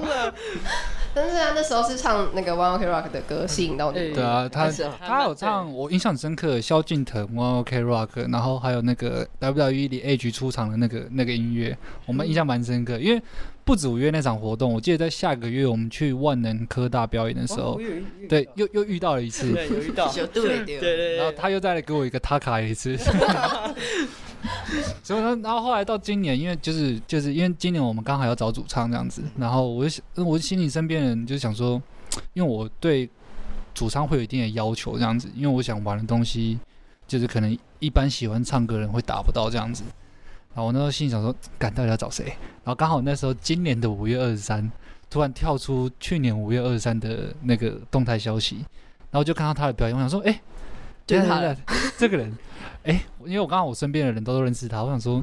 但是他那时候是唱那个 One Ok Rock 的歌，吸引到你。对啊，他他有唱，我印象很深刻，萧敬腾 One Ok Rock，然后还有那个 WWE 里 Edge 出场的那个那个音乐，我们印象蛮深刻。因为不止五月那场活动，我记得在下个月我们去万能科大表演的时候，对，又又遇到了一次，对，有遇到，对对对，然后他又再来给我一个他卡一次。所以呢，然后后来到今年，因为就是就是因为今年我们刚好要找主唱这样子，然后我就想，我心里身边人就想说，因为我对主唱会有一定的要求这样子，因为我想玩的东西就是可能一般喜欢唱歌人会达不到这样子，然后我那时候心里想说，赶到底要找谁？然后刚好那时候今年的五月二十三，突然跳出去年五月二十三的那个动态消息，然后就看到他的表演，我想说，哎，就是他的这个人，哎，因为我刚好我身边的人都都认识他，我想说。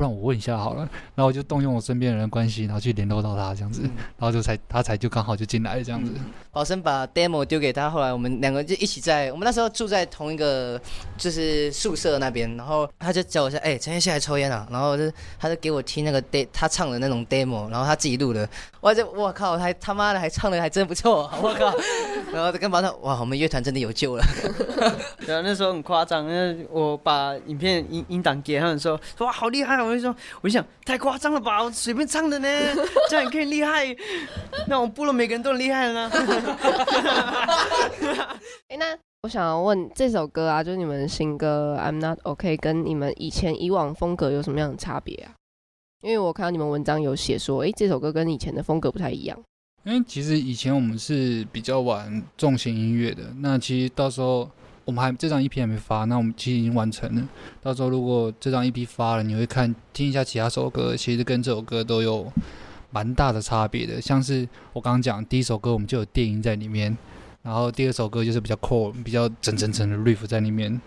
不然我问一下好了，然后我就动用我身边的人关系，然后去联络到他这样子，嗯、然后就才他才就刚好就进来这样子。宝生把 demo 丢给他，后来我们两个就一起在，我们那时候住在同一个就是宿舍那边，然后他就叫我说：“哎、欸，陈彦下来抽烟啊！”然后就他就给我听那个 de 他唱的那种 demo，然后他自己录的，我这我靠，还他妈的还唱的还真不错，我靠！然后就跟宝生哇，我们乐团真的有救了。对啊，那时候很夸张，因为我把影片音音档给他们说，说哇好厉害。我就说，我就想太夸张了吧，我随便唱的呢，这样也可以厉害？那我部落每个人都很厉害了呢。哎、欸，那我想要问这首歌啊，就是你们新歌《I'm Not OK》，跟你们以前以往风格有什么样的差别啊？因为我看到你们文章有写说，哎、欸，这首歌跟以前的风格不太一样。因为其实以前我们是比较玩重型音乐的，那其实到时候。我们还这张 EP 还没发，那我们其实已经完成了。到时候如果这张 EP 发了，你会看听一下其他首歌，其实跟这首歌都有蛮大的差别的。像是我刚刚讲第一首歌，我们就有电音在里面，然后第二首歌就是比较 core，比较整整整的 riff 在里面。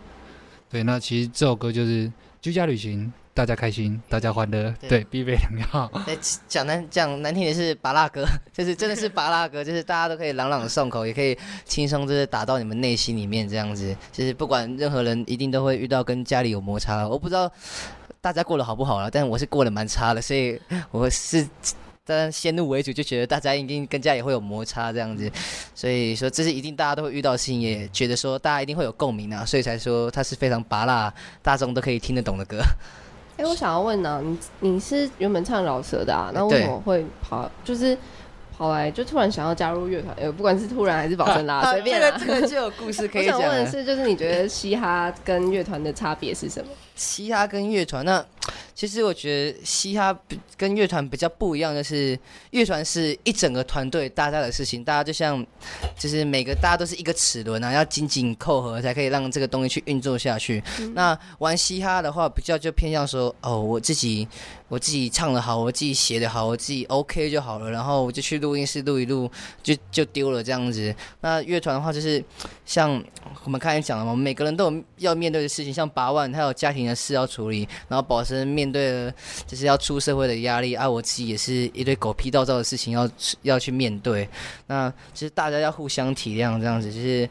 对，那其实这首歌就是居家旅行。大家开心，大家欢乐，对，必备良药。讲难讲难听的是拔拉歌，就是真的是拔拉歌，就是大家都可以朗朗上口，也可以轻松就是打到你们内心里面这样子。就是不管任何人，一定都会遇到跟家里有摩擦。我不知道大家过得好不好了，但我是过得蛮差的，所以我是当然先入为主，就觉得大家一定跟家里会有摩擦这样子。所以说这是一定大家都会遇到的事情，也觉得说大家一定会有共鸣啊，所以才说它是非常拔辣，大众都可以听得懂的歌。哎、欸，我想要问呢、啊，你你是原本唱饶舌的啊，那为什么会跑，就是跑来就突然想要加入乐团？呃，不管是突然还是保证啦，随便、啊。这个这个就有故事可以讲。我想问的是，就是你觉得嘻哈跟乐团的差别是什么？嘻哈跟乐团，那 其实我觉得嘻哈跟乐团比较不一样的是，乐团是一整个团队大家的事情，大家就像就是每个大家都是一个齿轮啊，要紧紧扣合才可以让这个东西去运作下去。嗯、那玩嘻哈的话，比较就偏向说，哦，我自己我自己唱的好，我自己写的好，我自己 OK 就好了，然后我就去录音室录一录，就就丢了这样子。那乐团的话，就是像我们刚才讲了嘛，每个人都有要面对的事情，像八万，还有家庭。的事要处理，然后保持面对了就是要出社会的压力啊，我自己也是一堆狗屁倒灶的事情要要去面对。那其实大家要互相体谅，这样子就是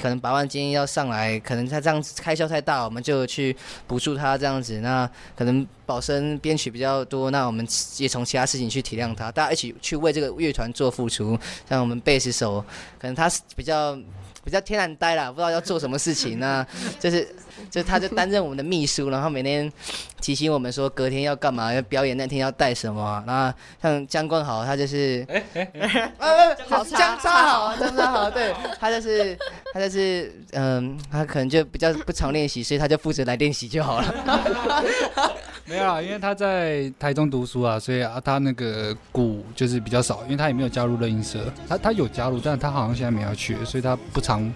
可能百万今天要上来，可能他这样子开销太大，我们就去补助他这样子。那可能宝生编曲比较多，那我们也从其他事情去体谅他，大家一起去为这个乐团做付出。像我们贝斯手，可能他是比较。比较天然呆啦，不知道要做什么事情呢，就是，就他就担任我们的秘书，然后每天提醒我们说隔天要干嘛，要表演那天要带什么。然后像姜冠豪，他就是，哎哎哎，呃，好姜超好，姜超好，对，他就是他就是，嗯，他可能就比较不常练习，所以他就负责来练习就好了。没有啊，因为他在台中读书啊，所以啊，他那个鼓就是比较少，因为他也没有加入乐音社，他他有加入，但是他好像现在没有去，所以他不常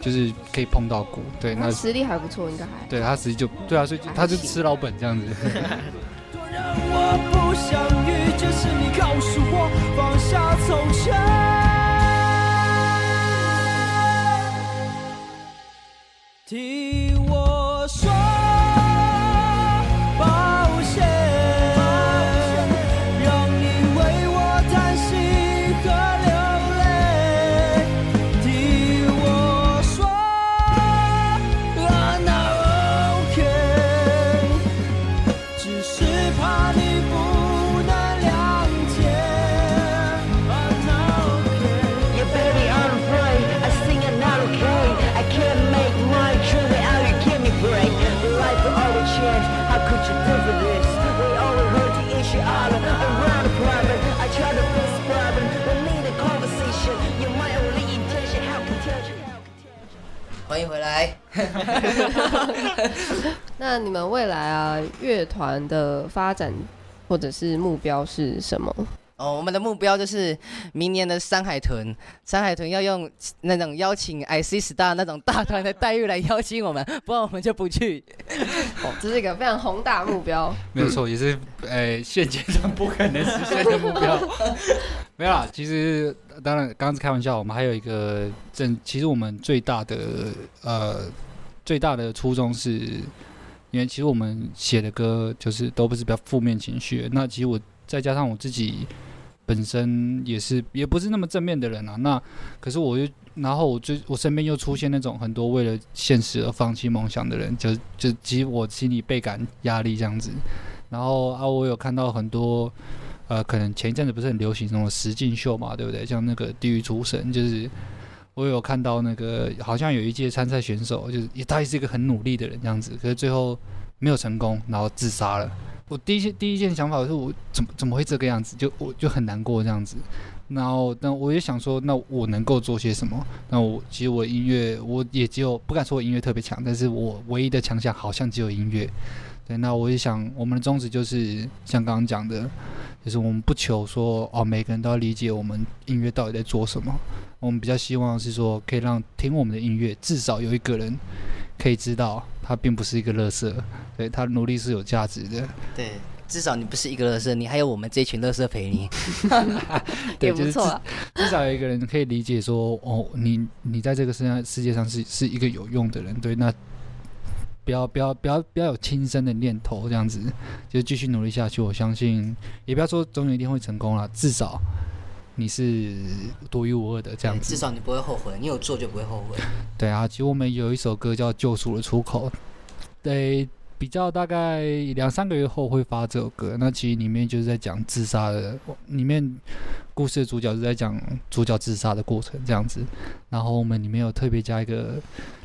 就是可以碰到鼓。对，那实力还不错，应该还。对他实力就对啊，所以他就吃老本这样子。欢 那你们未来啊，乐团的发展或者是目标是什么？哦，我们的目标就是明年的山海豚，山海豚要用那种邀请 IC Star 那种大团的待遇来邀请我们，不然我们就不去。哦，这是一个非常宏大目标。没有错，也是呃现阶段不可能实现的目标。没有啦，其实当然刚刚是开玩笑，我们还有一个正，其实我们最大的呃最大的初衷是，因为其实我们写的歌就是都不是比较负面情绪，那其实我。再加上我自己本身也是也不是那么正面的人啊，那可是我又然后我就我身边又出现那种很多为了现实而放弃梦想的人，就就其实我心里倍感压力这样子。然后啊，我有看到很多呃，可能前一阵子不是很流行那种实境秀嘛，对不对？像那个地狱厨神，就是我有看到那个好像有一届参赛选手，就是也他也是一个很努力的人这样子，可是最后没有成功，然后自杀了。我第一件第一件想法是我怎么怎么会这个样子，就我就很难过这样子，然后但我也想说，那我能够做些什么？那我其实我音乐我也只有不敢说我音乐特别强，但是我唯一的强项好像只有音乐。对，那我也想我们的宗旨就是像刚刚讲的，就是我们不求说哦每个人都要理解我们音乐到底在做什么，我们比较希望是说可以让听我们的音乐至少有一个人可以知道。他并不是一个垃圾，对，他努力是有价值的。对，至少你不是一个垃圾，你还有我们这群垃圾陪你。对，也不错啊。至少有一个人可以理解说，哦，你你在这个世界世界上是是一个有用的人。对，那不要不要不要不要有轻生的念头，这样子就继续努力下去。我相信，也不要说总有一天会成功了，至少。你是独一无二的这样子，至少你不会后悔，你有做就不会后悔。对啊，其实我们有一首歌叫《救赎的出口》，对，比较大概两三个月后会发这首歌。那其实里面就是在讲自杀的，里面故事的主角是在讲主角自杀的过程这样子。然后我们里面有特别加一个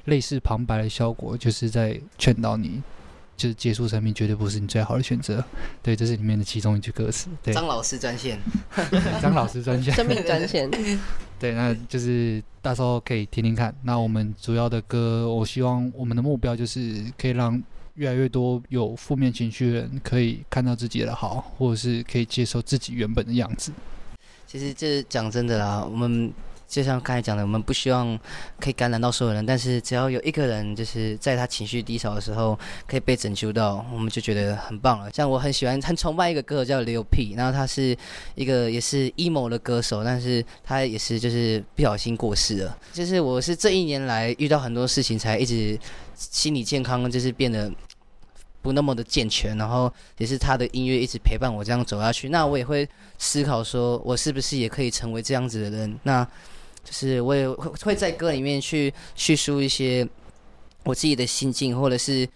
类似旁白的效果，就是在劝导你。就是结束生命绝对不是你最好的选择，对，这是里面的其中一句歌词。对，张老师专线，张老师专线，生命专线。对，那就是到时候可以听听看。那我们主要的歌，我希望我们的目标就是可以让越来越多有负面情绪的人可以看到自己的好，或者是可以接受自己原本的样子。其实这讲真的啦，我们。就像刚才讲的，我们不希望可以感染到所有人，但是只要有一个人就是在他情绪低潮的时候可以被拯救到，我们就觉得很棒了。像我很喜欢、很崇拜一个歌手叫刘 P，然后他是一个也是 emo 的歌手，但是他也是就是不小心过世了。就是我是这一年来遇到很多事情，才一直心理健康就是变得不那么的健全，然后也是他的音乐一直陪伴我这样走下去。那我也会思考说，我是不是也可以成为这样子的人？那就是我也会会在歌里面去叙述一些我自己的心境，或者是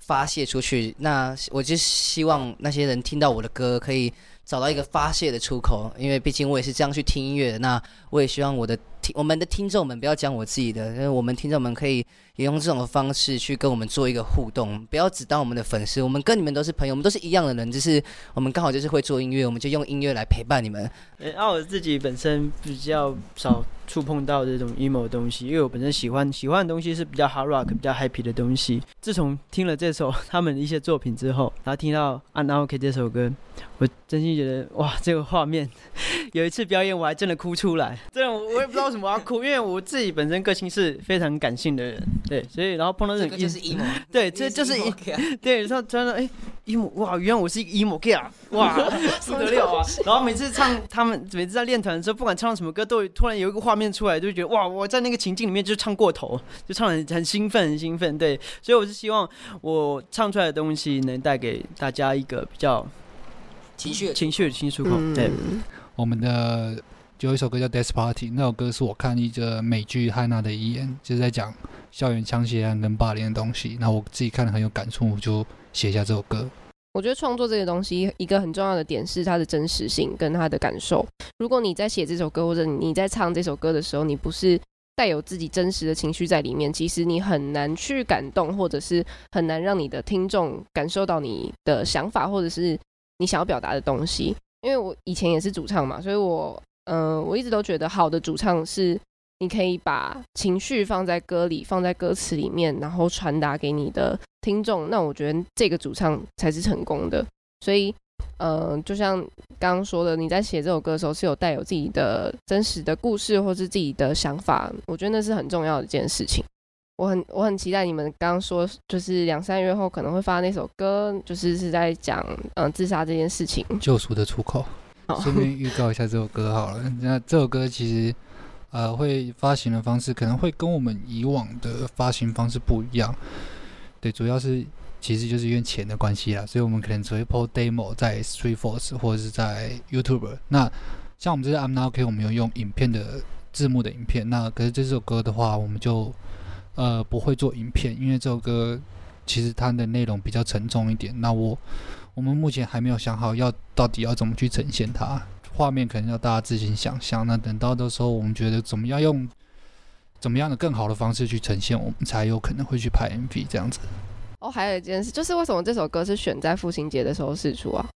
发泄出去。那我就希望那些人听到我的歌，可以找到一个发泄的出口。因为毕竟我也是这样去听音乐的。那我也希望我的听我们的听众们不要讲我自己的，因为我们听众们可以也用这种方式去跟我们做一个互动，不要只当我们的粉丝。我们跟你们都是朋友，我们都是一样的人，就是我们刚好就是会做音乐，我们就用音乐来陪伴你们。欸，那我自己本身比较少。触碰到这种 emo 的东西，因为我本身喜欢喜欢的东西是比较 hard rock、比较 happy 的东西。自从听了这首他们的一些作品之后，然后听到《Not OK》这首歌，我真心觉得哇，这个画面，有一次表演我还真的哭出来。这种我也不知道为什么要哭，因为我自己本身个性是非常感性的人，对，所以然后碰到这种就是 emo，对，这就是 emo，，对，然后突然说哎，emo，哇，原来我是一个 emo girl 哇，不得了啊！然后每次唱他们每次在练团的时候，不管唱到什么歌，都突然有一个画面。出来就觉得哇，我在那个情境里面就唱过头，就唱得很很兴奋，很兴奋。对，所以我是希望我唱出来的东西能带给大家一个比较情绪、情绪的情绪出口。对，我们的就有一首歌叫《Death Party》，那首歌是我看一个美剧《汉娜的遗言》，就是在讲校园枪械案跟霸凌的东西。那我自己看了很有感触，我就写下这首歌。我觉得创作这个东西，一个很重要的点是它的真实性跟它的感受。如果你在写这首歌，或者你在唱这首歌的时候，你不是带有自己真实的情绪在里面，其实你很难去感动，或者是很难让你的听众感受到你的想法，或者是你想要表达的东西。因为我以前也是主唱嘛，所以我，嗯、呃，我一直都觉得好的主唱是你可以把情绪放在歌里，放在歌词里面，然后传达给你的听众。那我觉得这个主唱才是成功的。所以嗯、呃，就像刚刚说的，你在写这首歌的时候是有带有自己的真实的故事或是自己的想法，我觉得那是很重要的一件事情。我很我很期待你们刚刚说，就是两三月后可能会发那首歌，就是是在讲嗯、自杀这件事情，救赎的出口。顺便预告一下这首歌好了，那这首歌其实呃会发行的方式可能会跟我们以往的发行方式不一样，对，主要是其实就是因为钱的关系啦，所以我们可能只会 po demo 在 StreetForce 或者是在 YouTube。那像我们这些 I'm Not OK，我们有用影片的字幕的影片，那可是这首歌的话，我们就呃不会做影片，因为这首歌其实它的内容比较沉重一点。那我。我们目前还没有想好要到底要怎么去呈现它，画面可能要大家自行想象。那等到的时候，我们觉得怎么样用怎么样的更好的方式去呈现，我们才有可能会去拍 MV 这样子。哦，还有一件事，就是为什么这首歌是选在父亲节的时候试出啊？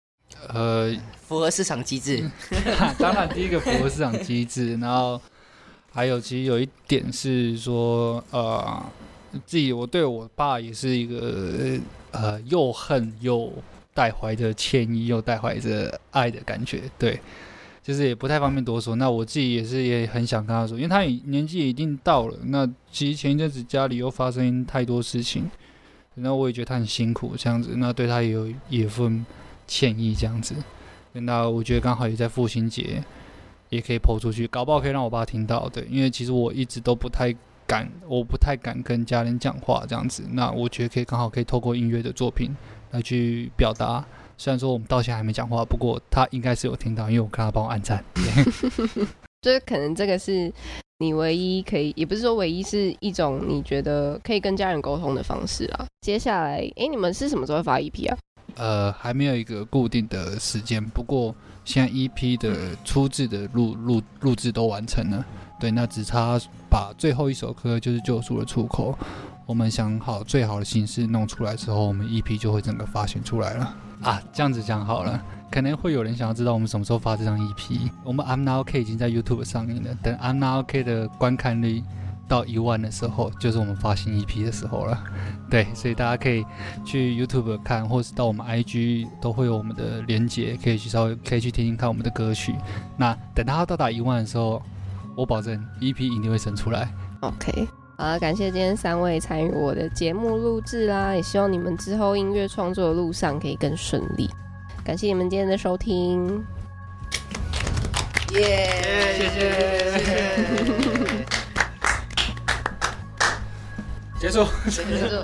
呃，符合市场机制。当然，第一个符合市场机制，然后还有其实有一点是说，呃，自己我对我爸也是一个呃又恨又。带怀着歉意，又带怀着爱的感觉，对，就是也不太方便多说。那我自己也是也很想跟他说，因为他年纪已经到了。那其实前一阵子家里又发生太多事情，那我也觉得他很辛苦，这样子，那对他也有一份歉意，这样子。那我觉得刚好也在父亲节，也可以 po 出去，搞不好可以让我爸听到。对，因为其实我一直都不太敢，我不太敢跟家人讲话这样子。那我觉得可以刚好可以透过音乐的作品。来去表达，虽然说我们到现在还没讲话，不过他应该是有听到，因为我看他帮我按赞。就是可能这个是你唯一可以，也不是说唯一，是一种你觉得可以跟家人沟通的方式啊。接下来，哎、欸，你们是什么时候发 EP 啊？呃，还没有一个固定的时间，不过现在 EP 的初制的录录录制都完成了，对，那只差把最后一首歌就是救赎的出口。我们想好最好的形式弄出来之后，我们 EP 就会整个发行出来了啊！这样子讲好了，可能会有人想要知道我们什么时候发这张 EP。我们 I'm Not OK 已经在 YouTube 上映了，等 I'm Not OK 的观看率到一万的时候，就是我们发行 EP 的时候了。对，所以大家可以去 YouTube 看，或是到我们 IG 都会有我们的连结，可以去稍微可以去听听看我们的歌曲。那等它到达一万的时候，我保证 EP 一定会生出来。OK。好，感谢今天三位参与我的节目录制啦，也希望你们之后音乐创作的路上可以更顺利。感谢你们今天的收听，耶、yeah，谢谢，谢谢 结束，结束。